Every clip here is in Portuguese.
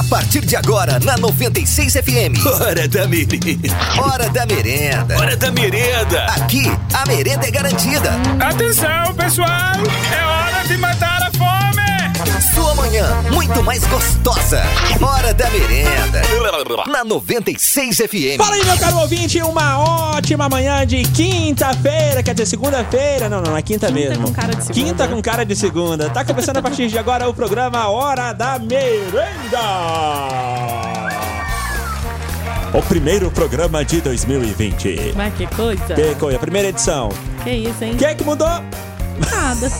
A partir de agora, na 96 FM. Hora da merenda. Hora da merenda. Hora da merenda. Aqui, a merenda é garantida. Atenção, pessoal! É hora de matar manhã, muito mais gostosa. Hora da merenda. Na 96 FM. Fala aí, meu caro ouvinte, uma ótima manhã de quinta-feira, quer dizer, segunda-feira. Não, não, é quinta, Quinta mesmo. com cara de segunda. Quinta com cara de segunda. Tá começando a partir de agora o programa Hora da Merenda. O primeiro programa de 2020. Mas que coisa. Que coisa, primeira edição. Que isso, hein? O que é que mudou? Nada.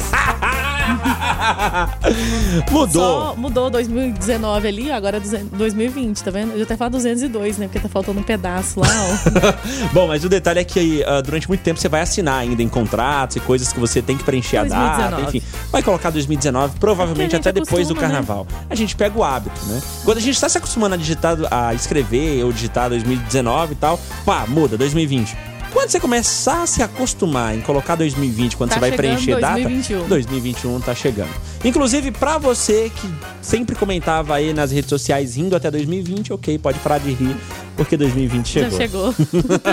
Mudou. Só mudou 2019 ali, agora é 200 2020, tá vendo? Eu até falo 202, né? Porque tá faltando um pedaço lá, ó. Bom, mas o detalhe é que ah, durante muito tempo você vai assinar ainda em contratos e coisas que você tem que preencher a data, 2019. enfim. Vai colocar 2019, provavelmente É até depois do né? carnaval. A gente pega o hábito, né? Quando a gente tá se acostumando a digitar, a escrever ou digitar 2019 e tal, pá, muda, 2020. Quando você começar a se acostumar em colocar 2020, quando Tá você vai preencher data, 2021. 2021 tá chegando. Inclusive, pra você que sempre comentava aí nas redes sociais indo até 2020, ok, pode parar de rir, porque 2020 chegou. Já chegou.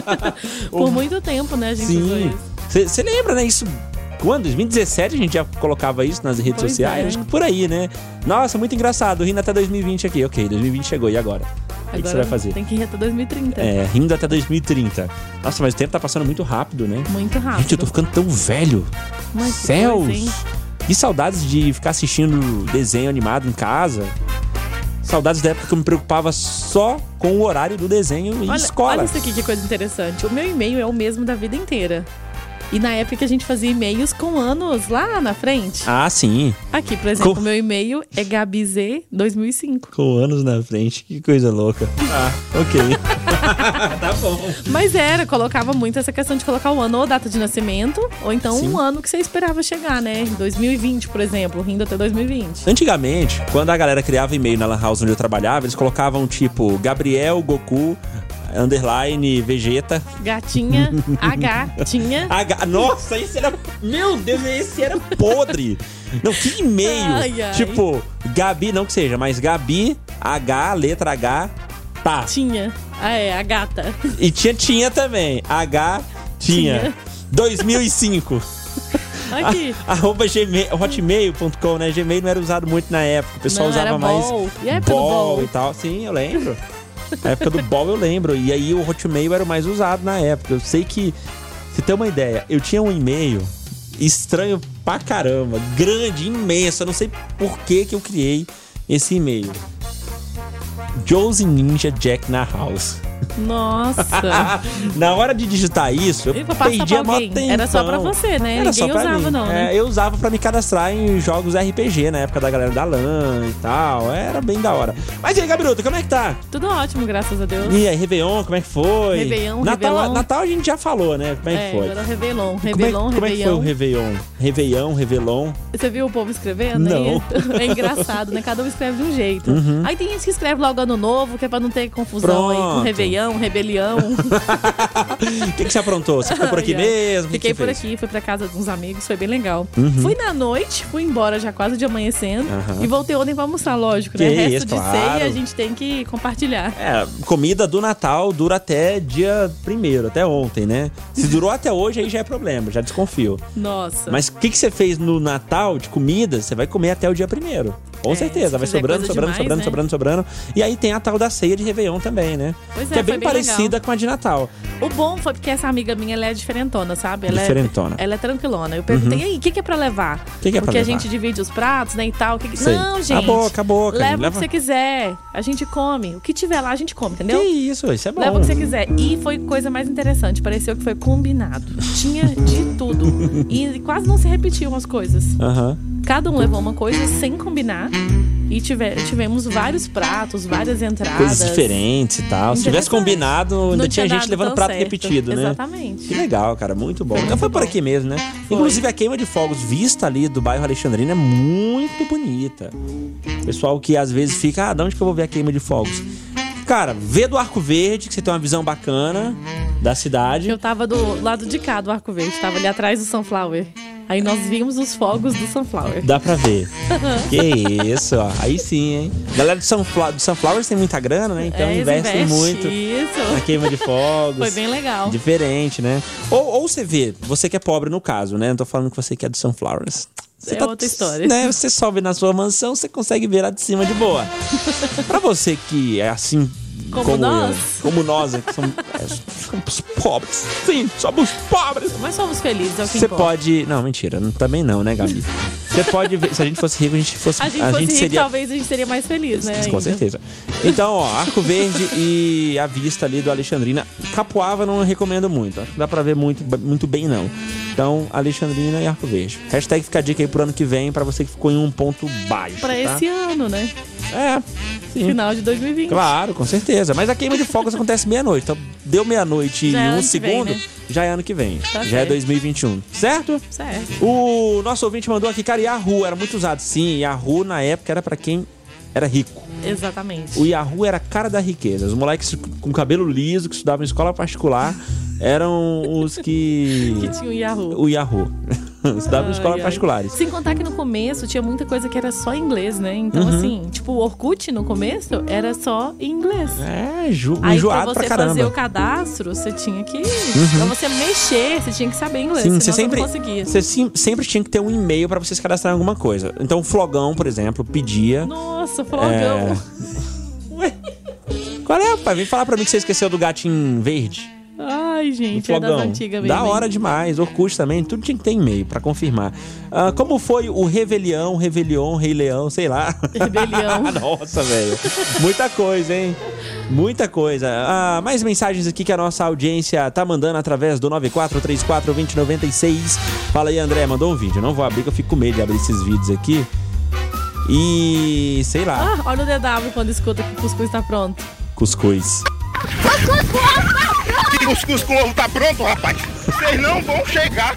Por muito tempo, né, a gente Sim. Você lembra, né? Isso. Quando? 2017 a gente já colocava isso nas redes Pois sociais? é. Acho que por aí, né? Nossa, muito engraçado. Rindo até 2020 aqui. Ok, 2020 chegou. E agora? O que você Agora vai fazer? Tem que ir até 2030. É, rindo até 2030. Nossa, mas o tempo tá passando muito rápido, né? Muito rápido. Gente, eu tô ficando tão velho. Mas Céus! coisa? Que saudades de ficar assistindo desenho animado em casa. Saudades da época que eu me preocupava só com o horário do desenho e Olha, escola. olha isso aqui, que coisa interessante. O meu e-mail é o mesmo da vida inteira. E na época a gente fazia e-mails com anos lá na frente. Ah, sim. Aqui, por exemplo, Com- o meu e-mail é gabz2005. Com anos na frente. Que coisa louca. Ah, ok. tá bom. Mas era, colocava muito essa questão de colocar o ano ou data de nascimento, ou então Sim. um ano que você esperava chegar, né? 2020, por exemplo, rindo até 2020. Antigamente, quando a galera criava e-mail na Lan House onde eu trabalhava, eles colocavam tipo Gabriel Goku underline Vegeta. Gatinha, H, tinha. H... Nossa, esse era. Meu Deus, esse era podre. Não, que e-mail. Ai, ai. Tipo, Gabi, não que seja, mas Gabi, H, letra H, tá. Tinha. Ah, é, a gata. E tinha tinha também. H, tinha. Tinha. 2005. Aqui. Arroba hotmail.com, né? Gmail não era usado muito na época. O pessoal Não, usava mais bol. E a bol? e tal. Sim, eu lembro. Na época do bol eu lembro. E aí o Hotmail era o mais usado na época. Eu sei que, você tem uma ideia, eu tinha um e-mail estranho pra caramba, grande, imenso. Eu não sei por que que eu criei esse e-mail. Josie Ninja Jack na House. Nossa. na hora de digitar isso, eu E passar perdi a maior. Era só pra você, né? Era Ninguém só pra usava, mim. não, né? É, eu usava pra me cadastrar em jogos RPG na época da galera da LAN e tal. Era bem da hora. Mas e aí, Gabiruta, como é que tá? Tudo ótimo, graças a Deus. E aí, Réveillon, como é que foi? Réveillon, Natal, Réveillon. Natal a gente já falou, né? Como é que É, foi? agora Réveillon. Como é, Réveillon, como é que foi o Réveillon. Réveillon? Réveillon, Réveillon. Você viu o povo escrevendo? Não. É engraçado, né? Cada um escreve de um jeito. Aí tem gente que escreve logo ano novo, que é pra não ter confusão aí com Pronto. Réveillon, rebelião. O que, que você aprontou? Você ficou por aqui mesmo? Que Fiquei que você por fez? aqui, fui pra casa de uns amigos, foi bem legal. Uhum. Fui na noite, fui embora já quase de amanhecendo. Aham. E voltei ontem pra almoçar, lógico, Que né? Resto isso, de claro. ceia a gente tem que compartilhar. É, comida do Natal dura até dia primeiro, até ontem, né? Se durou até hoje, aí já é problema, já desconfio. Nossa. Mas o que, que você fez no Natal de comida? Você vai comer até o dia primeiro. Com É, certeza. Vai sobrando, sobrando, demais, sobrando, né? sobrando, sobrando. E aí tem a tal da ceia de Réveillon também, né? Pois é, que é bem, foi bem parecida legal. com a de Natal. O bom foi porque essa amiga minha, ela é diferentona, sabe? Ela Diferentona. É, ela é tranquilona. Eu perguntei, e aí, o que, que é pra levar? Que que é pra porque levar? a gente divide os pratos, né, e tal. que que-. Não, gente. Acabou, acabou, cara. Leva, o Leva- que você quiser. A gente come. O que tiver lá, a gente come, Que entendeu? isso, isso é bom. Leva o que você quiser. E foi coisa mais interessante. Pareceu que foi combinado. Tinha de tudo. E quase não se repetiam as coisas. Aham. Cada um levou uma coisa sem combinar. E tive- tivemos vários pratos, várias entradas. Coisas diferentes e tal. Se tivesse combinado, ainda tinha, gente levando prato certo. repetido, né? Exatamente. Que legal, cara. Muito bom. Foi então foi por aqui mesmo, né? Inclusive a queima de fogos vista ali do bairro Alexandrina é muito bonita. Pessoal que às vezes fica, ah, de onde que eu vou ver a queima de fogos? Cara, vê do Arco Verde, que você tem uma visão bacana da cidade. Eu tava do lado de cá do Arco Verde, tava ali atrás do Sunflower. Aí nós vimos os fogos do Sunflower. Dá pra ver. que isso, ó. Aí sim, hein? Galera do, Sunfla do Sunflowers tem muita grana, né? Então É, investem investe, muito Isso. na queima de fogos. Foi bem legal. Diferente, né? Ou, ou você vê, você que é pobre no caso, né? Não tô falando que você que é do Sunflowers. Você É outra história. Né? Você sobe na sua mansão, você consegue ver lá de cima de boa. pra você que é assim. Como nós. eu, como nós, é que somos, é, somos pobres. Sim, somos pobres. Mas somos felizes, é o que Você importa. pode. Não, mentira. não- Também não, né, Gabi? Você pode ver. Se a gente fosse rico, a gente fosse. A gente fosse rico, talvez a gente seria mais feliz, né? Com ainda. certeza. Então, ó, Arco Verde e a vista ali do Alexandrina. Capoava não recomendo muito. Acho que dá pra ver muito, muito bem, não. Então, Alexandrina e Arco Verde. Hashtag fica a dica aí pro ano que vem pra você que ficou em um ponto baixo. Pra tá? esse ano, né? É. Sim. Final de 2020. Claro, com certeza. Mas a queima de fogos acontece meia-noite. Então, deu meia-noite e é um que vem, segundo, né? já é ano que vem. Tá já é certo. 2021. Certo? Certo. O nosso ouvinte mandou aqui, cara, Yahoo era muito usado. Sim, Yahoo na época era pra quem era rico. Exatamente. O Yahoo era a cara da riqueza. Os moleques com cabelo liso, que estudavam em escola particular, eram os que. Que tinha o Yahoo. O Yahoo. Estudavam em escolas Ai, particulares. Sem contar que no começo tinha muita coisa que era só inglês, né? Então, Uhum. assim, tipo, o Orkut no começo era só em inglês. É, ju Aí pra enjoado você pra caramba. Uhum. fazer o cadastro, você tinha que. Pra você mexer, você tinha que saber inglês. Sim, você sempre, não conseguia. você sim- sempre tinha que ter um e-mail pra você se cadastrar em alguma coisa. Então, o Flogão, por exemplo, pedia. Nossa, flogão. Ué? Qual é, pai? Vem falar pra mim que você esqueceu do gatinho verde. Ai, gente, é das antigas mesmo. Da hora demais. Orkut também, tudo tinha que ter e-mail pra confirmar. Ah, como foi o Revelião, Revelion, Rei Leão, sei lá. Rebelião. Nossa, velho. Muita coisa, hein? Muita coisa. Ah, mais mensagens aqui que a nossa audiência tá mandando através do 94342096. Fala aí, André, mandou um vídeo. Eu não vou abrir, que eu fico com medo de abrir esses vídeos aqui. E sei lá, Ah, olha o DW quando escuta que o cuscuz tá pronto. cuscuz. Que cuscuz com ovo tá pronto, rapaz? Vocês não vão chegar.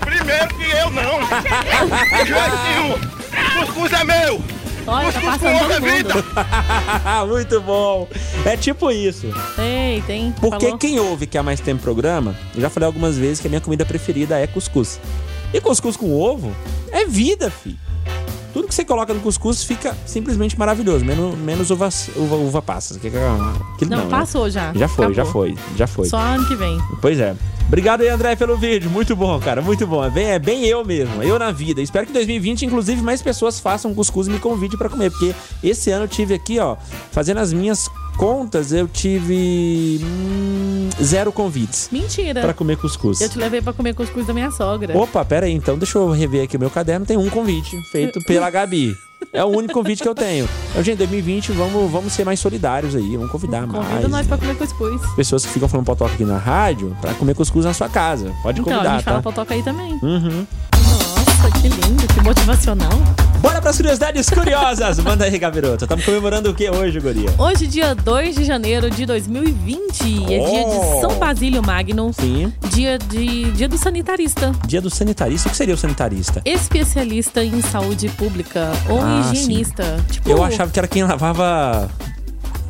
Primeiro que eu não. De jeito nenhum. Cuscuz é meu. Olha, tá Cuscuz com passando ovo é todo mundo. Muito bom. É tipo isso. Tem, tem. Porque falou. quem ouve que há mais tempo programa, eu já falei algumas vezes que a minha comida preferida é cuscuz. E cuscuz com ovo é vida, fi. Tudo que você coloca no cuscuz fica simplesmente maravilhoso, menos, menos uva, uva, uva passas. Que, que, aquilo Não, né? passou já. Já foi, já Acabou. foi, já foi. Só ano que vem. Pois é. Obrigado aí, André, pelo vídeo. Muito bom, cara. Muito bom. É bem, é bem eu mesmo. Eu na vida. Espero que em 2020, inclusive, mais pessoas façam cuscuz e me convide pra comer. Porque esse ano eu tive aqui, ó, fazendo as minhas contas, eu tive hum, zero convites Mentira. pra comer cuscuz. Eu te levei pra comer cuscuz da minha sogra. Opa, pera aí. Então deixa eu rever aqui o meu caderno. Tem um convite feito pela Gabi. É o único convite que eu tenho. Então, gente, 2020, vamos, vamos ser mais solidários aí. Vamos convidar Convida mais. nós pra comer cuscuz. Pessoas que ficam falando potoca aqui na rádio pra comer cuscuz na sua casa. Pode Então, a convidar, gente tá? fala potoca aí também. Uhum. Nossa, que lindo, que motivacional. Bora pras curiosidades curiosas. Manda aí, Gabiroto. Estamos comemorando o que hoje, Guria? Hoje, dia 2 de janeiro de 2020, é dia de Oh. São Basílio Magno, Sim. dia, de, dia do sanitarista, Dia do sanitarista. O que seria o sanitarista? especialista em saúde pública ou Ah, higienista. Tipo, Eu achava que era quem lavava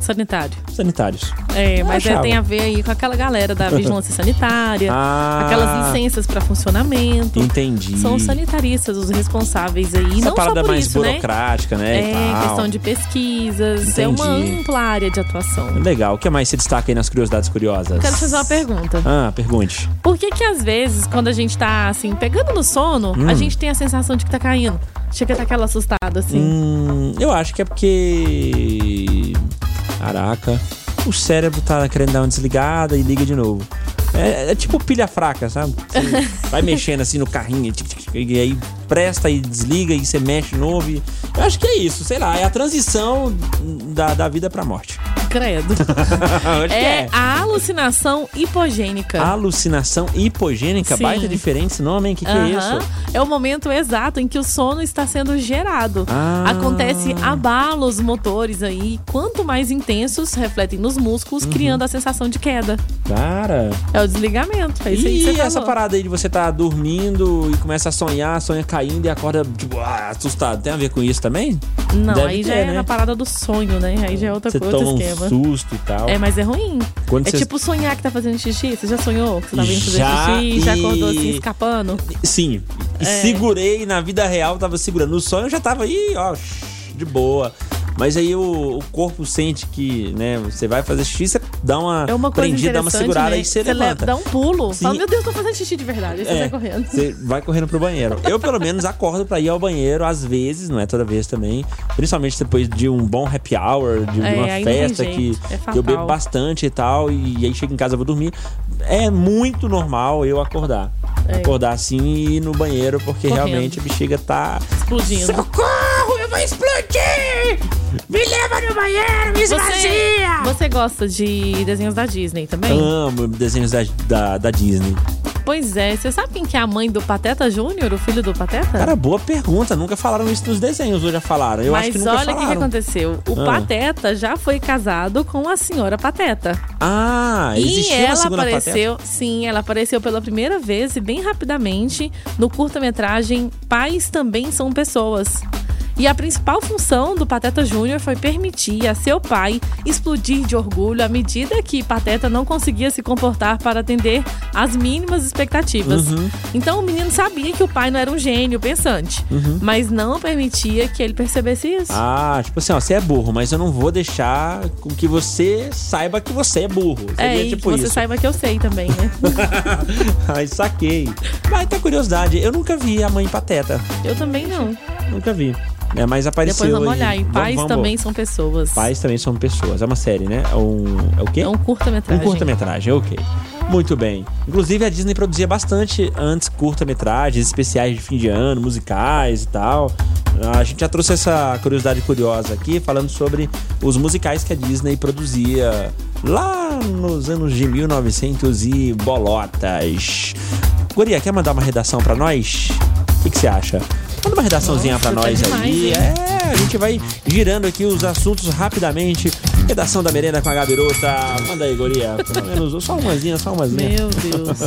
sanitário. sanitários. É, Eu mas é, tem a ver aí com aquela galera da vigilância sanitária, Ah. aquelas licenças para funcionamento. Entendi. São os sanitaristas os responsáveis aí, Essa não só parada por mais isso, né? burocrática, né? É, questão de pesquisas, é uma Entendi. ampla área de atuação. Legal. O que mais se destaca aí nas curiosidades curiosas? Quero te fazer uma pergunta. Ah, pergunte. Por que que às vezes, quando a gente tá, assim, pegando no sono, Hum. a gente tem a sensação de que tá caindo? Chega a tá aquela assustada, assim. Hum, eu acho que é porque. Caraca. O cérebro tá querendo dar uma desligada e liga de novo. É, é tipo pilha fraca, sabe? Você vai mexendo assim no carrinho e aí presta e desliga e você mexe de novo. e- Eu acho que é isso, sei lá, é a transição da, da vida pra morte. Credo. É é. a alucinação hipogênica. Alucinação hipogênica, Sim. baita diferente esse nome, hein? O que, que é isso? É o momento exato em que o sono está sendo gerado. Ah. Acontece abalos motores aí, quanto mais intensos, refletem nos Uhum. músculos, criando a sensação de queda. Cara. É o desligamento. É isso aí que E você essa falou. parada aí de você tá dormindo e começa a sonhar, sonha caindo e acorda, tipo, ah, assustado. Tem a ver com isso também? Não, Deve aí já ter, é né? na parada do sonho, né? Aí já é outra Você coisa, toma outro um esquema. Susto e tal. É, mas é ruim. Quando é você- tipo sonhar que tá fazendo xixi. Você já sonhou que você tava indo fazer xixi e já acordou assim, escapando? Sim, E segurei na vida real, tava segurando. No sonho eu já tava aí, ó, de boa. Mas aí o, o corpo sente que, né, você vai fazer xixi, você dá uma, É uma prendida, dá uma segurada né? e você, le- levanta. dá um pulo. Sim. Fala, meu Deus, tô fazendo xixi de verdade. Aí você É, sai correndo. Você vai correndo pro banheiro. Eu, pelo menos, acordo pra ir ao banheiro, às vezes, não é toda vez também. Principalmente depois de um bom happy hour, de, É, uma festa que, é eu bebo bastante e tal. E, aí chego em casa, vou dormir. É muito normal eu acordar. É. Acordar assim e ir no banheiro, porque Correndo. realmente a bexiga tá. Explodindo. Socorro, eu vou explodir! Me leva no banheiro, me Você, você gosta de desenhos da Disney também? Amo desenhos da, da, da Disney. Pois é. Você sabe quem que é a mãe do Pateta Júnior, o filho do Pateta? Cara, boa pergunta. Nunca falaram isso nos desenhos, ou já falaram? Eu Mas acho que nunca olha o que, que aconteceu. O Ah. Pateta já foi casado com a senhora Pateta. Ah, E existiu uma ela apareceu, sim, ela apareceu pela primeira vez e bem rapidamente no curta-metragem Pais Também São Pessoas. E a principal função do Pateta Júnior foi permitir a seu pai explodir de orgulho à medida que Pateta não conseguia se comportar para atender às mínimas expectativas. Uhum. Então o menino sabia que o pai não era um gênio pensante, mas não permitia que ele percebesse isso. Ah, tipo assim, ó, você é burro, mas eu não vou deixar com que você saiba que você é burro. é, e tipo que você isso. saiba que eu sei também, né? Ai, saquei. Mas tem curiosidade, eu nunca vi a mãe pateta. eu também não. Nunca vi. É, mas apareceu. Depois vamos aí. olhar. E Vamos- pais vamos- também são pessoas. Pais também são pessoas. É uma série, né? É um. É o quê? É um Um curta-metragem. curta-metragem, ok. Muito bem. Inclusive, a Disney produzia bastante antes curta-metragens, especiais de fim de ano, musicais e tal. A gente já trouxe essa curiosidade curiosa aqui, falando sobre os musicais que a Disney produzia lá nos anos de 1900 e bolotas. Guria, quer mandar uma redação pra nós? O que que você acha? Manda uma redaçãozinha Nossa, pra tá nós demais, aí. hein? É, a gente vai girando aqui os assuntos rapidamente. Redação da merenda com a Gabirota. Manda aí, Guria. Pelo menos só umazinha, só umazinha. Meu Deus.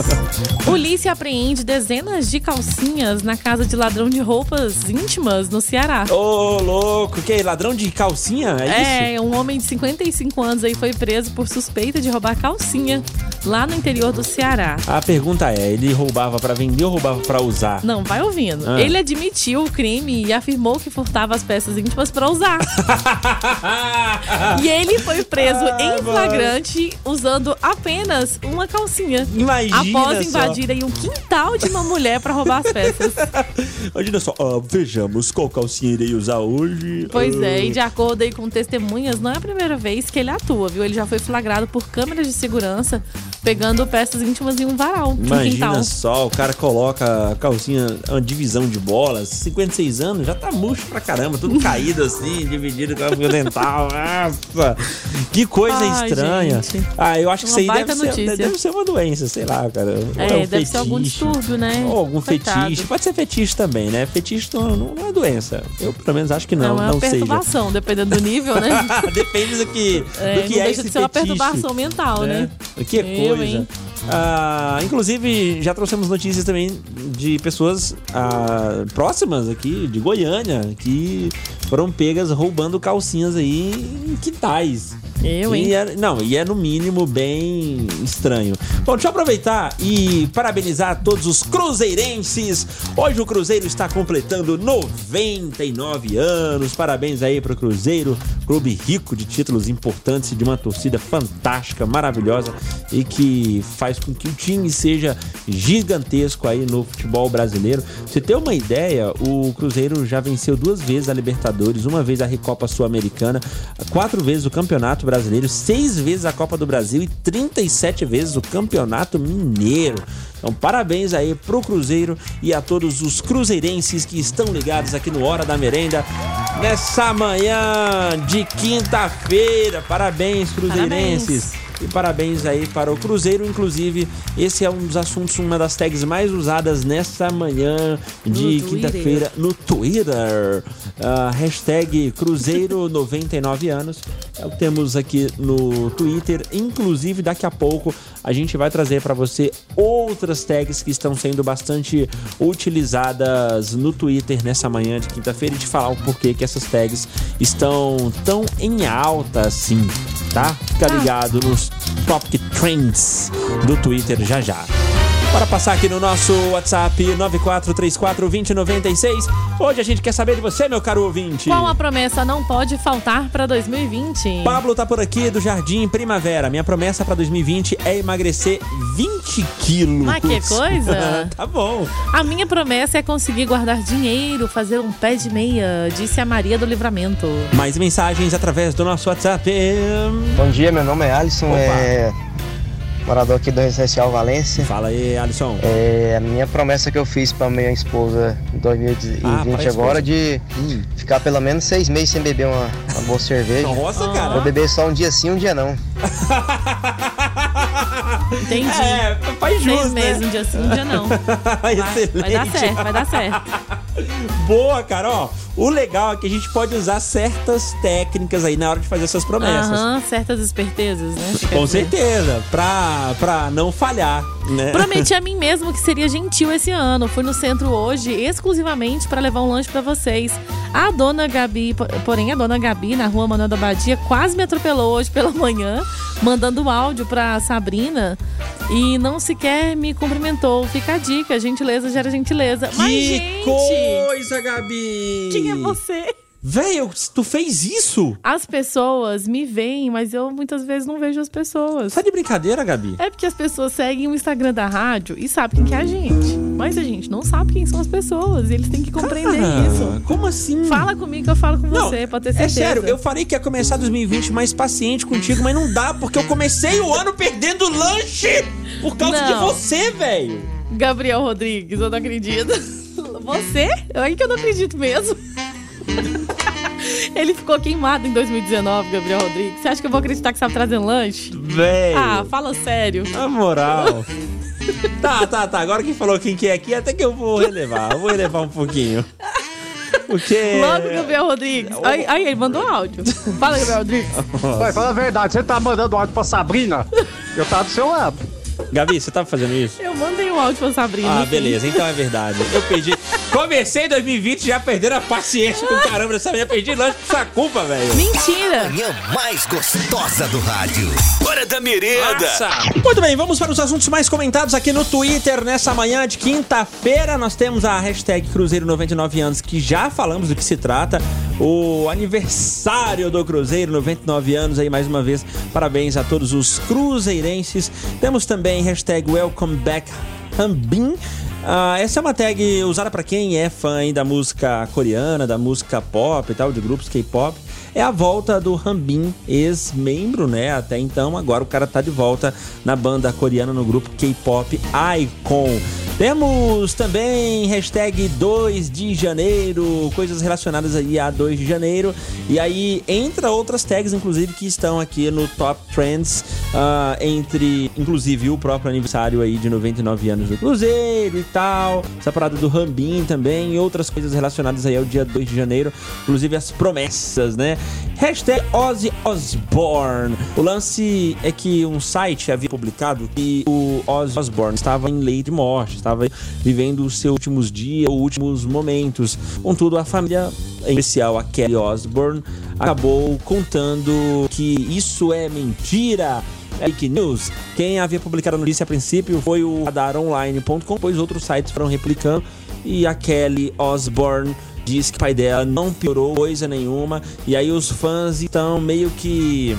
Polícia apreende dezenas de calcinhas na casa de ladrão de roupas íntimas no Ceará. Ô, louco, que ladrão de calcinha? É, isso? É, um homem de 55 anos aí foi preso por suspeita de roubar calcinha lá no interior do Ceará. A pergunta é, ele roubava pra vender ou roubava pra usar? Não, vai ouvindo. Ah. Ele admitiu o crime e afirmou que furtava as peças íntimas pra usar. e ele foi preso Ah, em mano. flagrante usando apenas uma calcinha. Imagina Após só. invadir aí um quintal de uma mulher pra roubar as peças. Imagina só, ah, vejamos qual calcinha irei usar hoje. Pois é, e Ah. de acordo aí com testemunhas, não é a primeira vez que ele atua, viu? Ele já foi flagrado por câmeras de segurança pegando peças íntimas em um varal, um Imagina quintal. só, o cara coloca a calcinha, uma divisão de bolas, 56 anos, já tá murcho pra caramba, tudo caído assim, dividido com a dental. Nossa, que coisa Ai, estranha. gente. Ah, eu acho que Uma isso aí deve ser, deve ser uma doença, sei lá, cara. Ou É, um deve ser algum fetiche. distúrbio, né? Ou algum Coitado. fetiche. Pode ser fetiche também, né? Fetiche não, não é doença. Eu, pelo menos, acho que não, é não, uma seja. perturbação, dependendo do nível, né? Depende do que É, do que não é deixa de ser uma fetiche, perturbação mental, né? Que Eu, coisa. hein? Ah, inclusive, já trouxemos notícias também de pessoas ah, próximas aqui, de Goiânia, que foram pegas roubando calcinhas aí em quintais. Eu, hein? E é, não, e é no mínimo bem estranho. Bom, deixa eu aproveitar e parabenizar todos os cruzeirenses. Hoje o Cruzeiro está completando 99 anos. Parabéns aí pro Cruzeiro, clube rico de títulos importantes e de uma torcida fantástica, maravilhosa e que faz com que o time seja gigantesco aí no futebol brasileiro. Pra Você ter uma ideia, o Cruzeiro já venceu duas vezes a Libertadores, uma vez a Recopa Sul-Americana, quatro vezes o Campeonato Brasileiro, seis vezes a Copa do Brasil e 37 vezes o Campeonato Mineiro. Então, parabéns aí pro Cruzeiro e a todos os cruzeirenses que estão ligados aqui no Hora da Merenda nessa manhã de quinta-feira. Parabéns, cruzeirenses. Parabéns. E parabéns aí para o Cruzeiro, inclusive, esse é um dos assuntos, uma das tags mais usadas nessa manhã de quinta-feira no Twitter. Ah, hashtag Cruzeiro 99 anos. É o que temos aqui no Twitter. Inclusive, daqui a pouco a gente vai trazer para você outras tags que estão sendo bastante utilizadas no Twitter nessa manhã de quinta-feira e te falar o porquê que essas tags estão tão em alta assim, tá? Fica ligado nos Top Trends do Twitter já já. Para passar aqui no nosso WhatsApp 94342096. Hoje a gente quer saber de você, meu caro ouvinte. Qual a promessa não pode faltar para 2020? Pablo tá por aqui do Jardim Primavera. Minha promessa para 2020 é emagrecer 20 quilos. Mas que coisa! tá bom. A minha promessa é conseguir guardar dinheiro, fazer um pé de meia, disse a Maria do Livramento. Mais mensagens através do nosso WhatsApp. Bom dia, meu nome é Alisson, Opa. é morador aqui do Residencial Valência. Fala aí, Alisson. É a minha promessa que eu fiz pra minha esposa em 2020 Ah, esposa. agora de Hum. ficar pelo menos seis meses sem beber uma, uma boa cerveja. Nossa, Vou cara. beber só um dia sim, um dia não. Entendi. É, faz Seis jus, meses, né? um dia sim, um dia não. Vai, vai dar certo, vai dar certo. Boa, cara. Ó, o legal é que a gente pode usar certas técnicas aí na hora de fazer essas promessas. Aham, certas espertezas, né? Com dizer? certeza, pra, pra não falhar, né? Prometi a mim mesmo que seria gentil esse ano. Fui no centro hoje exclusivamente para levar um lanche para vocês. A dona Gabi, po- porém, a dona Gabi, na rua Manuel da Badia, quase me atropelou hoje pela manhã, mandando áudio pra Sabrina e não sequer me cumprimentou. Fica a dica, gentileza gera gentileza. Mas, Que gente, coisa, Gabi! quem é você? Velho, tu fez isso? As pessoas me veem, mas eu muitas vezes não vejo as pessoas. Tá de brincadeira, Gabi? É porque as pessoas seguem o Instagram da rádio e sabem quem que é a gente. Mas a gente não sabe quem são as pessoas. E eles têm que compreender Cara, isso. Como assim? Fala comigo que eu falo com Não, você, pode ter É certeza. sério, eu falei que ia começar 2020 mais paciente contigo, mas não dá, porque eu comecei o ano perdendo lanche por causa de Não. você, velho. Gabriel Rodrigues, eu não acredito. Você? Aí que eu não acredito mesmo. Ele ficou queimado em 2019, Gabriel Rodrigues. Você acha que eu vou acreditar que sabe trazer lanche? Velho. Ah, fala sério. Na moral. tá, tá, tá. Agora quem falou quem que é aqui, até que eu vou relevar. Eu vou relevar um pouquinho. Porque. Logo, Gabriel Rodrigues. Aí, aí, ele mandou áudio. Fala, Gabriel Rodrigues. Vai, fala a verdade, você tá mandando áudio pra Sabrina? Eu tava do seu lado. Gabi, você tava fazendo isso? Eu mandei um áudio pra Sabrina. Ah, beleza, então é verdade. Eu perdi. Comecei 2020 já perdendo a paciência com caramba dessa manhã. Perdi lanche por sua culpa, velho. Mentira! Manhã mais gostosa do rádio. Hora da merenda. Nossa. Muito bem, vamos para os assuntos mais comentados aqui no Twitter nessa manhã de quinta-feira. Nós temos a hashtag Cruzeiro 99 anos, que já falamos do que se trata. O aniversário do Cruzeiro, 99 anos aí mais uma vez. Parabéns a todos os cruzeirenses. Temos também hashtag Welcome Back Hambin. Ah, essa é uma tag usada para quem é fã da música coreana, da música pop e tal, de grupos K-pop. É a volta do Hambin, ex-membro, né? Até então, agora o cara tá de volta na banda coreana no grupo K-pop Icon. Temos também hashtag 2 de janeiro, coisas relacionadas aí a 2 de janeiro. E aí entra outras tags, inclusive, que estão aqui no Top Trends, ah, entre, inclusive, o próprio aniversário aí de 99 anos do Cruzeiro e tal. Essa parada do Rambin também e outras coisas relacionadas aí ao dia 2 de janeiro, inclusive as promessas, né? Hashtag Ozzy Osbourne. O lance é que um site havia publicado que o Ozzy Osbourne estava em lei de morte, estava vivendo os seus últimos dias, os últimos momentos. Contudo, a família, em especial a Kelly Osbourne, acabou contando que isso é mentira. Fake news. Quem havia publicado a notícia a princípio foi o radaronline.com, pois outros sites foram replicando e a Kelly Osbourne diz que o pai dela não piorou coisa nenhuma e aí os fãs estão meio que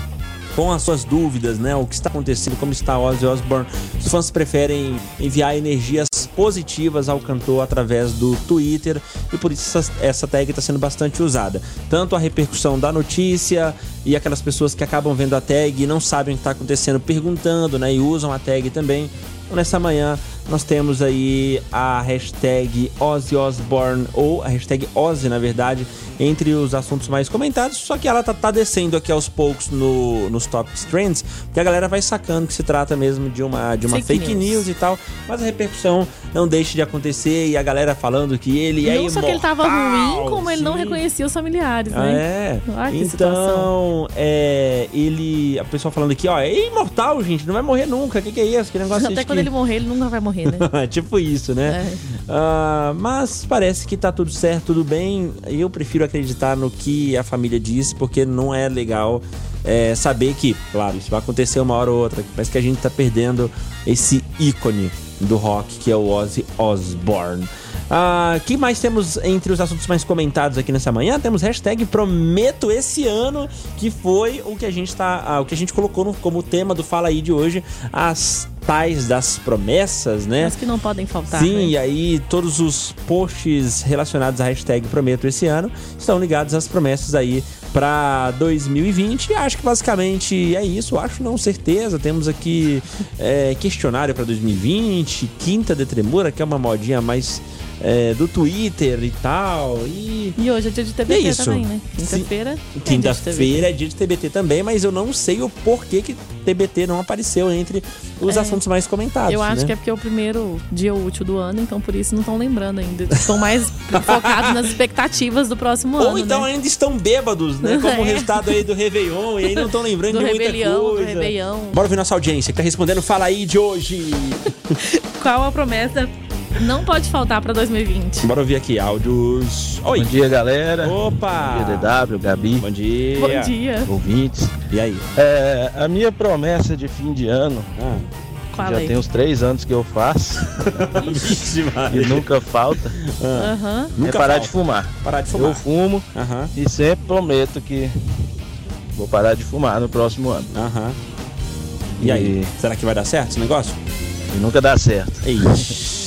com as suas dúvidas, né? O que está acontecendo, como está Ozzy Osbourne. Os fãs preferem enviar energias positivas ao cantor através do Twitter e por isso essa, tag está sendo bastante usada. Tanto a repercussão da notícia e aquelas pessoas que acabam vendo a tag e não sabem o que está acontecendo perguntando, né? E usam a tag também. Então, nessa manhã nós temos aí a hashtag Ozzy Osbourne ou a hashtag Ozzy, na verdade, entre os assuntos mais comentados, só que ela tá, tá descendo aqui aos poucos no, nos top trends, porque a galera vai sacando que se trata mesmo de uma, de uma fake, Fake news. news. e tal, mas a repercussão não deixa de acontecer e a galera falando que ele é não só que ele tava imortal, ruim, como ele não sim. reconhecia os familiares, né? é? Situação. então, é, ele. A pessoa falando aqui, ó, é imortal, gente, não vai morrer nunca. O que, que é isso? Que negócio Até quando que- ele morrer, ele nunca vai morrer, né? tipo isso, né? É. Ah, mas parece que tá tudo certo, tudo bem. Eu prefiro acreditar no que a família disse, porque não é legal é, saber que, claro, isso vai acontecer uma hora ou outra, mas que a gente tá perdendo esse ícone do rock que é o Ozzy Osbourne. Ah, que mais temos entre os assuntos mais comentados aqui nessa manhã? Temos hashtag Prometo esse ano, que foi o que a gente tá. ah, o que a gente colocou no- como tema do Fala aí de hoje, as tais das promessas, né? Mas que não podem faltar. Sim, né? e aí todos os posts relacionados à hashtag Prometo esse ano estão ligados às promessas aí para 2020. E Acho que basicamente é isso, acho não, certeza. Temos aqui é, questionário para 2020, Quinta de Tremura, que é uma modinha mais é, do Twitter e tal. E E hoje é dia de TBT É isso. também, né? Quinta-feira. é. Quinta-feira é dia de TBT também, mas eu não sei o porquê que TBT não apareceu entre os É. assuntos mais comentados. Eu acho né? que é porque é o primeiro dia útil do ano, então por isso não estão lembrando ainda. Estão mais focados nas expectativas do próximo ano. Ou então né? ainda estão bêbados, né? Como É. resultado aí do Réveillon, e aí não estão lembrando Do de muita Rebelião, do coisa. Réveillon. Bora ouvir nossa audiência que tá respondendo Fala aí de hoje. Qual a promessa não pode faltar pra 2020? Bora ouvir aqui áudios. Oi. Bom dia, galera. Opa. Bom dia, DW, Gabi, Bom dia. Bom dia. ouvintes. E aí? É, a minha promessa de fim de ano, Ah, já aí. tem uns três anos que eu faço e nunca falta, Aham. Nunca é parar falta. de fumar. Parar de fumar. Eu fumo Aham, e sempre prometo que vou parar de fumar no próximo ano. aham. E aí? E- Será que vai dar certo esse negócio? E nunca dá certo. Ixi.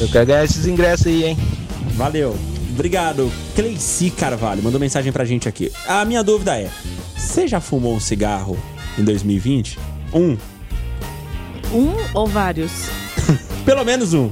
Eu quero ganhar esses ingressos aí, hein? Valeu. Obrigado. Cleici Carvalho mandou mensagem pra gente aqui. A minha dúvida é: você já fumou um cigarro em 2020? Um. Um ou vários? Pelo menos um.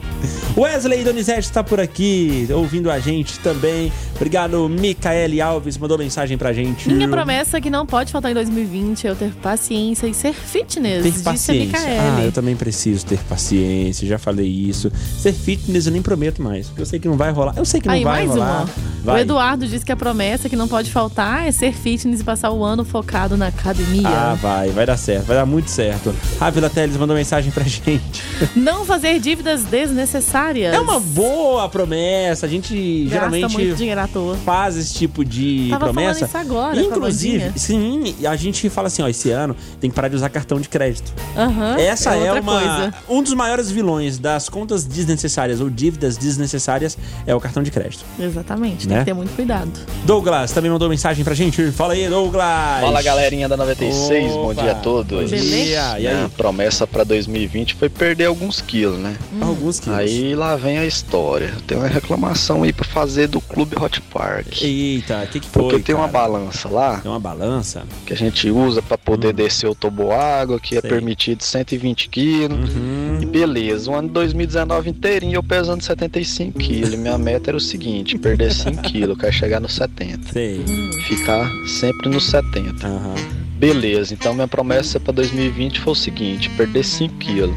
Wesley Donizete está por aqui, ouvindo a gente também. Obrigado, Micaele Alves, mandou mensagem pra gente. Minha promessa que não pode faltar em 2020 é eu ter paciência e ser fitness, Ter paciência. Ah, eu também preciso ter paciência, já falei isso. Ser fitness eu nem prometo mais, porque eu sei que não vai rolar. Eu sei que não Aí, vai mais rolar. uma. Vai. O Eduardo disse que a promessa que não pode faltar é ser fitness e passar o ano focado na academia. Ah, vai, vai dar certo, vai dar muito certo. Ávila Teles mandou mensagem pra gente. Não fazer dívidas desnecessárias. É uma boa promessa, a gente Gasta muito geralmente dinheiro à toa. faz esse tipo de Tava promessa. isso agora, com a Inclusive, sim, a gente fala assim, ó, esse ano tem que parar de usar cartão de crédito. Aham, Essa é, outra uma coisa. um dos maiores vilões das contas desnecessárias ou dívidas desnecessárias é o cartão de crédito. Exatamente, Né? tem que ter muito cuidado. Douglas também mandou mensagem pra gente. Fala aí, Douglas. Fala galerinha da 96, bom Opa. dia a todos. Bom dia. E aí? Minha promessa pra 2020 foi perder alguns quilos, né? Alguns quilos. Aí lá vem a história. Tem uma reclamação aí pra fazer do Clube Hot Park. Eita, o que que foi? Porque tem uma cara? balança lá Tem uma balança? que a gente usa pra poder descer o toboágua, que é Hum. Sei. permitido 120 quilos. Uhum. E beleza, o ano 2019 inteirinho eu pesando 75 quilos. Minha meta era o seguinte, perder 5 quilos, eu quero chegar nos 70. Sei. Ficar sempre nos 70. Aham. Beleza, então minha promessa para 2020 foi o seguinte, perder 5 quilos.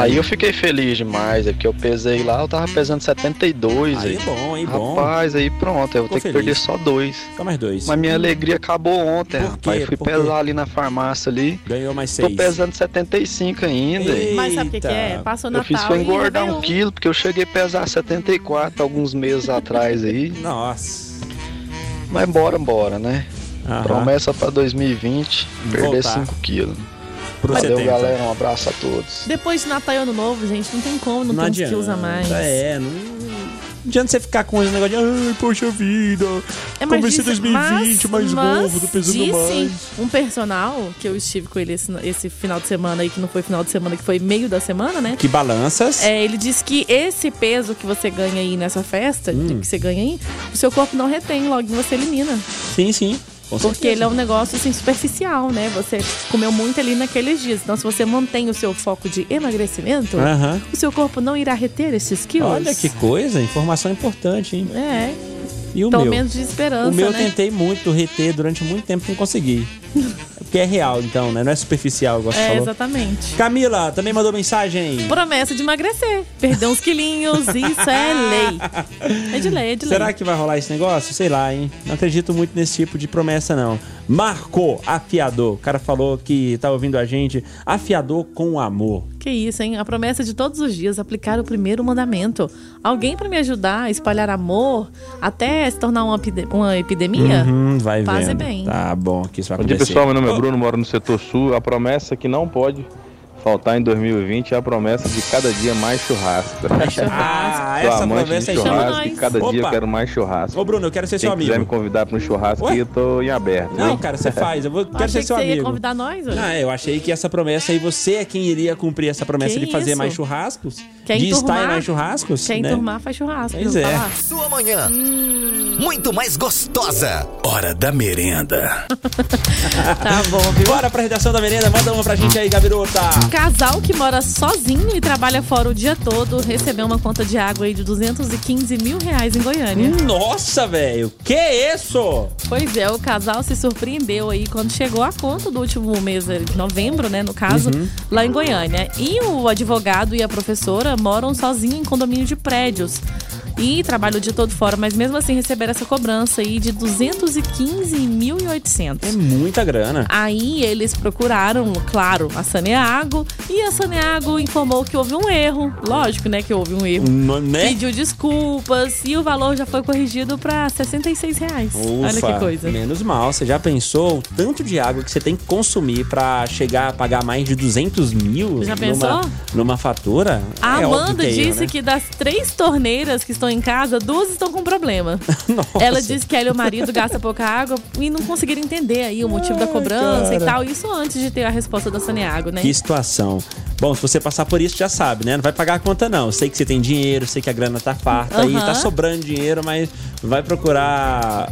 Aí eu fiquei feliz demais, é porque eu pesei lá, eu tava pesando 72 Aí aí. é bom, aí bom. Rapaz, aí pronto, eu vou ter que feliz. perder só dois. Só mais dois. Mas minha alegria acabou ontem, Por rapaz. quê? Eu fui Por quê? pesar ali na farmácia ali. Ganhou mais Tô seis. pesando 75 ainda. Ei. Mas sabe o que, que é? Eita. Passou Eu Natal fiz foi e engordar um quilo, porque eu cheguei a pesar 74 alguns meses atrás aí. Nossa. Mas bora, bora, né? Aham. Promessa pra 2020, perder Voltar. 5 quilos. Pro Valeu, 70. galera. Um abraço a todos. Depois de Natal e Ano Novo, gente, não tem como não, Não adianta. quilos a mais. É, não... não adianta você ficar com esse negócio de ai, poxa vida. É, mas Comecei disse- 2020 mais mas novo, tô pesando disse mais. um personal, que eu estive com ele esse, esse final de semana aí, que não foi final de semana, que foi meio da semana, né? Que balanças. É, ele disse que esse peso que você ganha aí nessa festa, Hum. que você ganha aí, o seu corpo não retém, logo você elimina. Sim, sim. Porque ele é um negócio assim superficial, né? Você comeu muito ali naqueles dias. Então, se você mantém o seu foco de emagrecimento, o seu corpo não irá reter esses quilos. Olha que coisa, informação importante, hein? É, E o pelo meu? menos de esperança, o meu eu né? tentei muito reter durante muito tempo não consegui. Porque é real, então, né? Não é superficial, igual É, falou. exatamente. Camila também mandou mensagem. Promessa de emagrecer. Perder uns quilinhos, isso é lei. É de lei, é de Será lei. que vai rolar esse negócio? Sei lá, hein? Não acredito muito nesse tipo de promessa, não. Marco Afiador. O cara falou que tá ouvindo a gente. Afiador com amor. Que isso, hein? A promessa de todos os dias aplicar o primeiro mandamento. Alguém pra me ajudar a espalhar amor até se tornar uma, uma epidemia? Uhum, vai Fazer vendo. bem. Tá bom, que isso vai Bom dia pessoal, meu nome é Bruno, moro no setor sul. A promessa que não pode faltar em 2020 é a promessa de cada dia mais churrasco. Ah, Sou essa promessa de é churrasco chama e nós. cada dia Opa. eu quero mais churrasco. Ô, Bruno, eu quero ser Quem seu quiser me amigo. convidar para um churrasco Ué? aí, eu tô em aberto. Não, hein? cara, você faz. Eu vou, quero achei ser que seu você ia amigo. convidar nós hoje. Ah, eu achei que essa promessa aí, você é quem iria cumprir essa promessa Que de fazer isso? mais churrascos? Quer de estar em mais churrascos? Quer né? enturmar, faz churrasco. Pois é. falar? Sua manhã. Muito mais gostosa. Hora da merenda. Tá bom, viu? Bora pra redação da merenda, manda uma pra gente aí, Gabirota. Casal que mora sozinho e trabalha fora o dia todo recebeu uma conta de água aí de 215 mil reais em Goiânia. Nossa, velho, que isso? Pois é, o casal se surpreendeu aí quando chegou a conta do último mês, eh, de novembro, né, no caso, Uhum. lá em Goiânia. E o advogado e a professora moram sozinhos em condomínio de prédios. E trabalham o dia todo fora, mas mesmo assim receberam essa cobrança aí de 215.800. É muita grana. Aí eles procuraram, claro, a Saneago e a Saneago informou que houve um erro. Lógico, né, que houve um erro. Né? Pediu desculpas e o valor já foi corrigido para 66 reais. Olha Ufa, que coisa. Menos mal. Você já pensou o tanto de água que você tem que consumir pra chegar a pagar mais de 200 mil Já numa, pensou? numa fatura? A É Amanda que é erro, disse né? que das três torneiras que estão em casa, duas estão com problema. Nossa. Ela disse que ela e o marido gastam pouca água e não conseguiram entender aí o motivo da cobrança e cara. tal. Isso antes de ter a resposta da Saneago, né? Que situação. Bom, se você passar por isso, já sabe, né? Não vai pagar a conta, não. Sei que você tem dinheiro, sei que a grana tá farta aí, Aham. tá sobrando dinheiro, mas vai procurar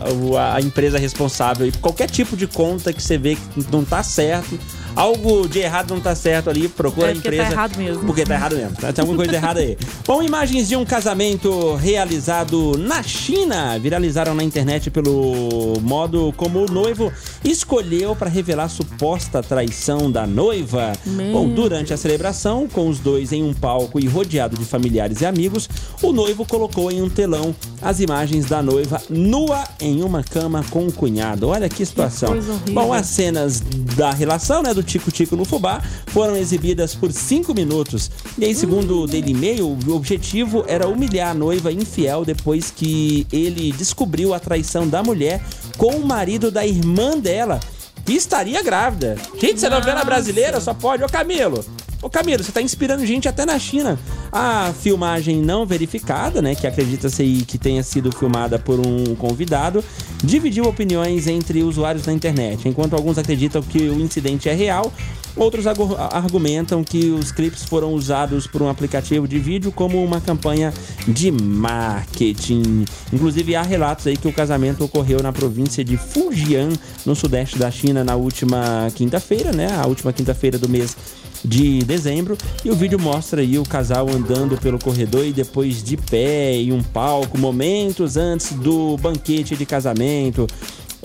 a empresa responsável e qualquer tipo de conta que você vê que não tá certo. Algo de errado não tá certo ali, procura É a porque empresa. tá errado mesmo. Porque tá errado mesmo. Tem alguma coisa errada aí. Bom, imagens de um casamento realizado na China viralizaram na internet pelo modo como o noivo escolheu para revelar suposta traição da noiva. Meu Bom, durante a celebração, com os dois em um palco e rodeado de familiares e amigos, o noivo colocou em um telão as imagens da noiva nua em uma cama com o cunhado. Olha que situação. horrível. Bom, as cenas da relação, né, do Tico Tico no fubá, foram exibidas por cinco minutos. E aí, segundo o Daily Mail, o objetivo era humilhar a noiva infiel depois que ele descobriu a traição da mulher com o marido da irmã dela, que estaria grávida. Gente, essa novela Nossa. brasileira só pode. Ô, Camilo! Ô Camilo, você tá inspirando gente até na China. A filmagem não verificada, né, que acredita-se que tenha sido filmada por um convidado, dividiu opiniões entre usuários na internet. Enquanto alguns acreditam que o incidente é real, outros argumentam que os clipes foram usados por um aplicativo de vídeo como uma campanha de marketing. Inclusive há relatos aí que o casamento ocorreu na província de Fujian, no sudeste da China, na última quinta-feira, né, a última quinta-feira do mês de dezembro e o vídeo mostra aí o casal andando pelo corredor e depois de pé em um palco momentos antes do banquete de casamento.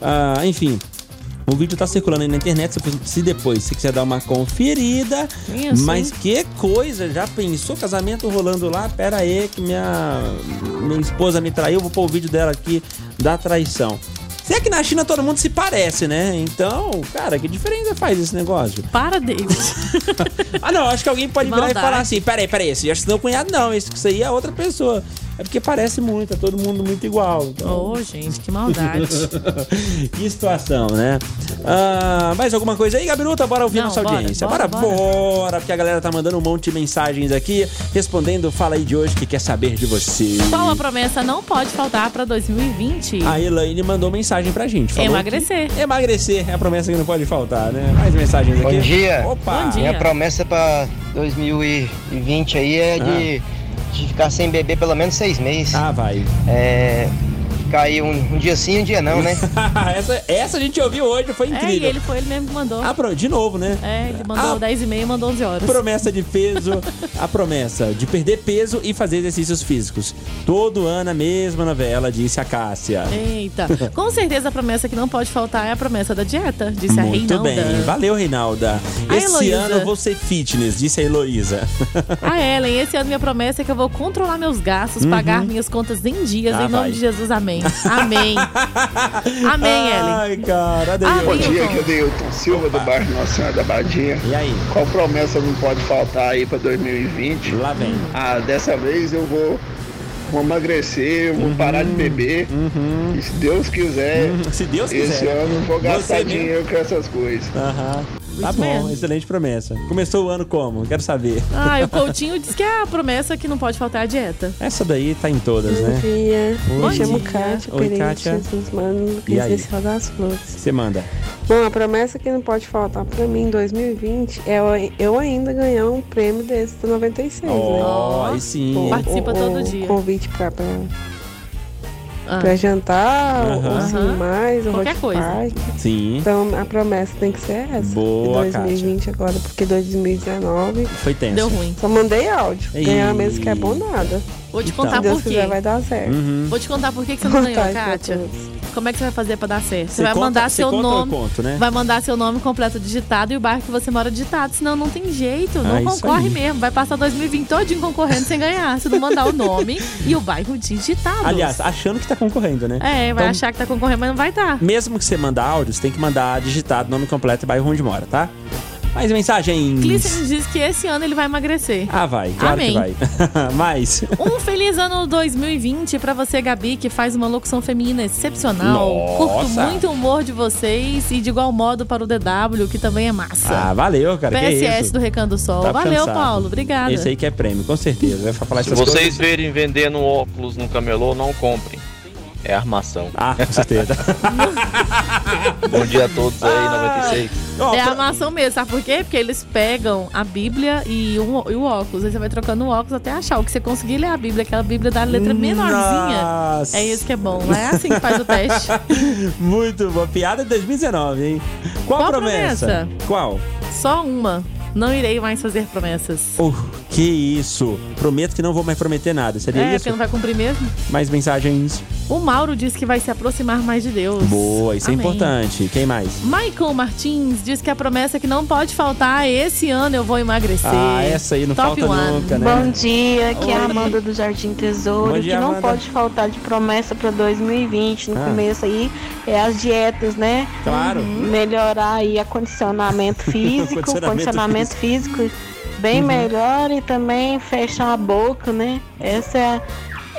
Ah, enfim, o vídeo tá circulando aí na internet, se- depois você quiser dar uma conferida. Isso, mas que coisa, já pensou casamento rolando lá? Pera aí que minha, minha esposa me traiu, vou pôr o vídeo dela aqui da traição. Se é que na China todo mundo se parece, né? Então, cara, que diferença faz esse negócio? Para, David. Ah, não, acho que alguém pode virar e Maldade. falar assim: peraí, peraí, esse já é seu cunhado, não, esse isso aí é outra pessoa. É porque parece muito, é todo mundo muito igual. Então... Ô, gente, que maldade. que situação, né? Ah, mais alguma coisa aí, Gabiruta? Bora ouvir Não, nossa bora, audiência. bora, bora, bora, porque a galera tá mandando um monte de mensagens aqui, respondendo, fala aí de hoje que quer saber de você. Qual a promessa não pode faltar para 2020? A Elaine mandou mensagem pra gente. falou Emagrecer. que Emagrecer é a promessa que não pode faltar, né? Mais mensagens aqui. Bom dia. Opa! Bom dia. Minha promessa pra 2020 aí é de, de ficar sem beber pelo menos seis meses. Ah, vai. É. Ficar aí um, um dia sim, um dia não, né? essa, essa a gente ouviu hoje, foi É, e incrível. ele foi ele mesmo que mandou. Ah, pro- de novo, né? É, ele mandou Ah. 10 e meia e mandou 11 horas. Promessa de peso, a promessa de perder peso e fazer exercícios físicos. Todo ano a mesma novela, disse a Cássia. Eita. Com certeza a promessa que não pode faltar é a promessa da dieta, disse a Muito Reinalda. bem, valeu Reinalda. A Esse Heloísa. ano eu vou ser fitness, disse a Heloísa. A Ellen, esse ano minha promessa é que eu vou controlar meus gastos, pagar minhas contas em dias, Ah, em nome vai. de Jesus, amém. Amém. Amém. Amém, Ellen. Ai, cara, Adeilton. Bom dia, aqui é o Deilton Silva do bairro Nossa Senhora da Badia. E aí? Qual promessa não pode faltar aí para 2020? Lá vem. Ah, dessa vez eu vou, vou emagrecer, eu vou parar de beber. E se Deus quiser, Uhum. Se Deus esse quiser. ano eu vou gastar dinheiro com essas coisas. Aham. Tá Isso bom, mesmo. excelente promessa. Começou o ano como? Quero saber. Ah, e o Coutinho disse que é a promessa que não pode faltar a dieta. Essa daí tá em todas, né? dia. Bom Me chamo dia. Kátia Oi, Pereira Kátia. Jesus, mano, E aí? Das Flores. Você manda. Bom, a promessa que não pode faltar pra mim em 2020 é eu- eu ainda ganhar um prêmio desse do 96, né? Ó, aí sim. Participa O- todo o dia. convite pra, pra, Ah. pra jantar, ou assim, mais, ou Qualquer coisa. party. Sim. Então a promessa tem que ser essa. Boa, de 2020 agora, porque 2019 Foi tenso. Deu ruim. só mandei áudio. Ih. Ganhar mesmo que é bom nada. Vou te Então. contar Se Deus por quê. quiser vai dar certo. Uhum. Vou te contar por que que você não ganhou, Kátia. Como é que você vai fazer pra dar certo? Você, Você vai conta- mandar seu nome. conto, né? Vai mandar seu nome completo digitado e o bairro que você mora digitado. Senão não tem jeito. Não Ah, concorre mesmo. Vai passar 2020 todinho concorrendo sem ganhar. Se não mandar o nome e o bairro digitado. Aliás, achando que tá concorrendo, né? É, vai Então, achar que tá concorrendo, mas não vai estar. Mesmo que você manda áudio, você tem que mandar digitado, nome completo e bairro onde mora, tá? Mais mensagens. Clícia diz que esse ano ele vai emagrecer. Ah, vai, claro Amém. que vai. Mais. Um feliz ano 2020 pra você, Gabi, que faz uma locução feminina excepcional. Nossa. Curto muito o humor de vocês e de igual modo para o DW, que também é massa. Ah, valeu, cara. que PSS isso? do Recanto do Sol. Tá Valeu. Paulo. Obrigada. Esse aí que é prêmio, com certeza. Vai falar Se vocês coisas. verem vendendo óculos no camelô, não comprem. É armação. Ah, com certeza. Bom dia a todos aí, 96. Ó, É armação mesmo, sabe por quê? Porque eles pegam a Bíblia e, um- e o óculos. Aí você vai trocando o óculos até achar. O que você conseguir ler a Bíblia, aquela Bíblia da letra menorzinha. Nossa. É isso que é bom. É assim que faz o teste. Muito boa. Piada de 2019, hein? Qual, Qual promessa? promessa? Qual? Só uma. Não irei mais fazer promessas. Oh, que isso. Prometo que não vou mais prometer nada. Seria é, isso? porque não vai cumprir mesmo. Mais mensagens. O Mauro diz que vai se aproximar mais de Deus. Boa, isso é Amém. importante. Quem mais? Michael Martins diz que a promessa que não pode faltar é esse ano eu vou emagrecer. Ah, essa aí não Top falta one. nunca, né? Bom dia, aqui é a. Amanda do Jardim Tesouro. Dia, que não Amanda. pode faltar de promessa para 2020 no Ah. começo aí é as dietas, né? Claro. Melhorar aí a condicionamento físico, Condicionamento condicionamento físico bem Uhum. melhor e também fechar a boca, né? Essa é a,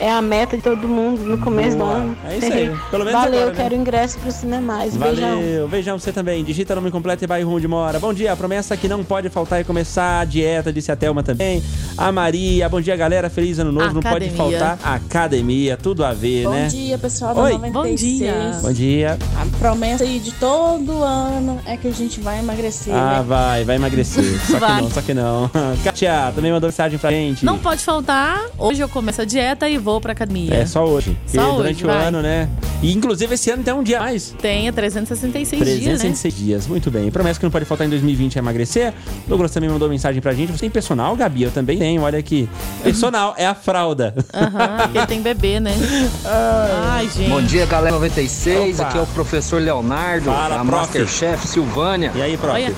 é a meta de todo mundo no começo Boa. do ano. É isso aí. Pelo menos Valeu, agora, né? quero ingresso pro Cinemais. Beijão. Valeu, beijão você também. Digita nome completo e bairro onde mora. Bom dia, a promessa que não pode faltar é começar a dieta, disse a Thelma também. A Maria, bom dia galera, feliz ano novo. Não pode Academia. faltar academia, tudo a ver, Bom né? dia, pessoal da Oi. 96. Bom dia. Bom dia. A promessa aí de todo ano é que a gente vai emagrecer. Ah, vai, vai emagrecer. Só Vai. que não, só que não. Kátia, também mandou mensagem pra gente. Não pode faltar. Hoje eu começo a dieta e vou pra academia. É só hoje. Só hoje, durante o vai. ano, né? E inclusive esse ano tem um dia a mais. Tenha 366 dias, né? 366 dias, muito bem. Promessa que não pode faltar em 2020 é emagrecer. Douglas também mandou mensagem pra gente. Você tem personal, Gabi? Eu também tenho, olha aqui. Personal é a fralda. Aham, porque tem bebê, né? Ai, gente. Bom dia, galera 96. Opa. Aqui é o professor Leonardo, Fala, prof. Masterchef Silvânia. E aí, prof? Olha.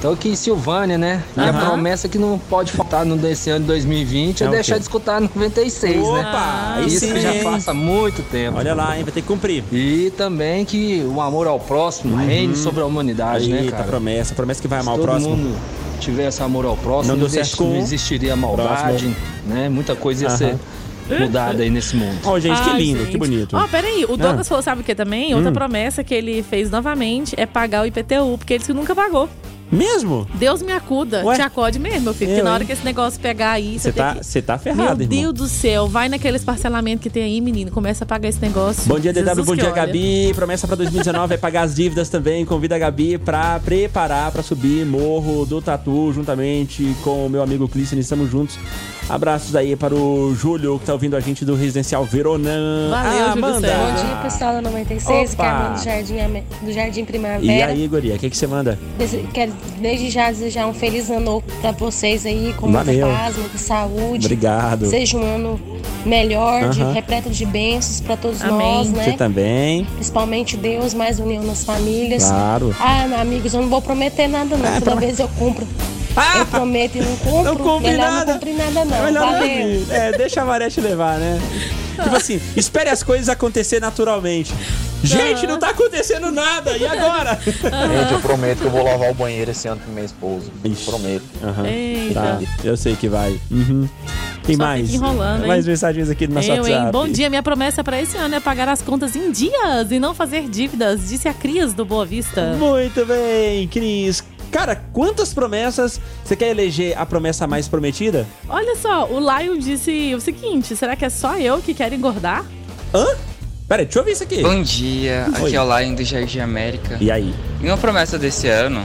Tô aqui em Silvânia, né? E a Aham. promessa que não pode faltar no desse ano de 2020 é, É o deixar quê? de escutar 96, né? Opa, aí Isso sim, que já hein? passa muito tempo. Olha lá, hein? Vai ter que cumprir. E também que o amor ao próximo reine sobre a humanidade, né, Eita, cara? promessa. Promessa que vai Se amar o todo próximo. mundo tivesse amor ao próximo, Não deu existe- certo com não existiria maldade, Próximo. né? Muita coisa ia ser mudada aí nesse mundo. Ó, gente, que Ai, lindo, gente. que bonito. Ó, peraí, o Douglas Ah. falou, sabe o que também? Outra Hum. promessa que ele fez novamente é pagar o IPTU, porque ele disse que nunca pagou. Mesmo? Deus me acuda, Ué? te acode mesmo, meu filho. Eu, porque na hein? hora que esse negócio pegar aí, Você tá, que... você tá Meu ferrado, irmão. Deus do céu, vai naqueles parcelamentos que tem aí, menino. Começa a pagar esse negócio. Bom dia, DW, bom dia, olha. Gabi. Promessa pra 2019 é pagar as dívidas também. Convida a Gabi pra preparar pra subir Morro do Tatu juntamente com o meu amigo Clício. Estamos juntos. Abraços aí para o Júlio, que tá ouvindo a gente do Residencial Veronã. Valeu, Ah, Júlio Amanda. César. Bom dia, pessoal da 96, que é a Opa. Amanda do Jardim, do Jardim E Primavera. aí, Guria, o que, que você manda? Quero desde já desejar um feliz ano novo pra vocês aí, com Valeu. muita paz, muita saúde. Obrigado. Seja um ano melhor, de, repleto de bênçãos pra todos Amém. nós, Você né? também. Principalmente Deus, mais união nas famílias. Claro. Ah, amigos, eu não vou prometer nada não. É, Toda pro- vez eu cumpro. Ah! Eu prometo e não cumpro. Não cumpre Melhor nada. não cumprir nada não. Melhor não Valeu. cumprir. É, deixa a Maré te levar, né? tipo assim, espere as coisas acontecer naturalmente. Gente, não tá acontecendo nada, e agora? Gente, eu prometo que eu vou lavar o banheiro esse ano com minha esposa. Prometo. Aham. Eita. Tá, eu sei que vai. Uhum. Tem Só mais. enrolando, hein? mais mensagens aqui no nosso Eu, hein? WhatsApp. Bom dia. Minha promessa para esse ano é pagar as contas em dias e não fazer dívidas, disse a Cris do Boa Vista. Muito bem, Cris. Cara, quantas promessas você quer eleger a promessa mais prometida? Olha só, o Lion disse o seguinte: será que é só eu que quero engordar? Hã? Pera aí, deixa eu ver isso aqui. Bom dia, Oi. aqui é o Lion do Jardim América. E aí? E uma promessa desse ano,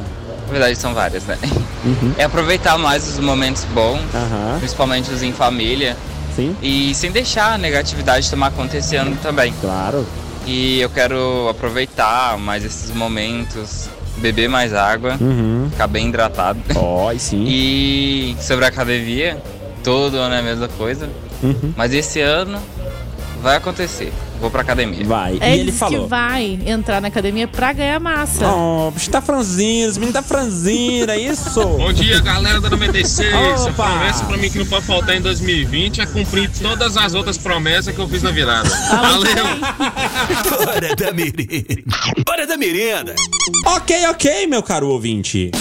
na verdade são várias, né? Uhum. É aproveitar mais os momentos bons, Aham. principalmente os em família. Sim. E sem deixar a negatividade tomar conta esse ano também. Claro. E eu quero aproveitar mais esses momentos, beber mais água, Uhum. ficar bem hidratado. Ó, e sim. E sobre a academia, todo ano é a mesma coisa. Uhum. Mas esse ano vai acontecer. Vou pra academia. Vai. É e ele falou. que vai entrar na academia pra ganhar massa. Oh, o bicho tá franzino, esse menino tá franzino, é isso? Bom dia, galera da 96. A promessa pra mim que não pode faltar em 2020 é cumprir todas as outras promessas que eu fiz na virada. Valeu! Hora da merenda. Hora da merenda. Ok, ok, meu caro ouvinte.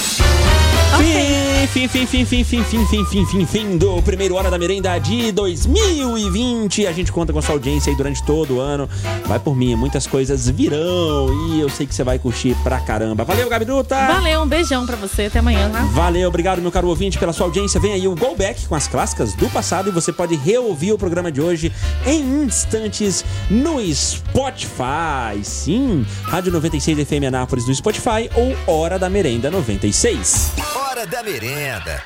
Fim, fim, fim, fim, fim, fim, fim, fim, fim, fim, fim do primeiro Hora da Merenda de 2020. A gente conta com a sua audiência aí durante todo o ano. Vai por mim, muitas coisas virão e eu sei que você vai curtir pra caramba. Valeu, Gabiruta! Valeu, um beijão pra você. Até amanhã, tá? Valeu, obrigado, meu caro ouvinte, pela sua audiência. Vem aí o Go Back com as clássicas do passado e você pode reouvir o programa de hoje em instantes no Spotify. Sim, Rádio 96 FM Anápolis no Spotify ou Hora da Merenda 96. Hora da merenda.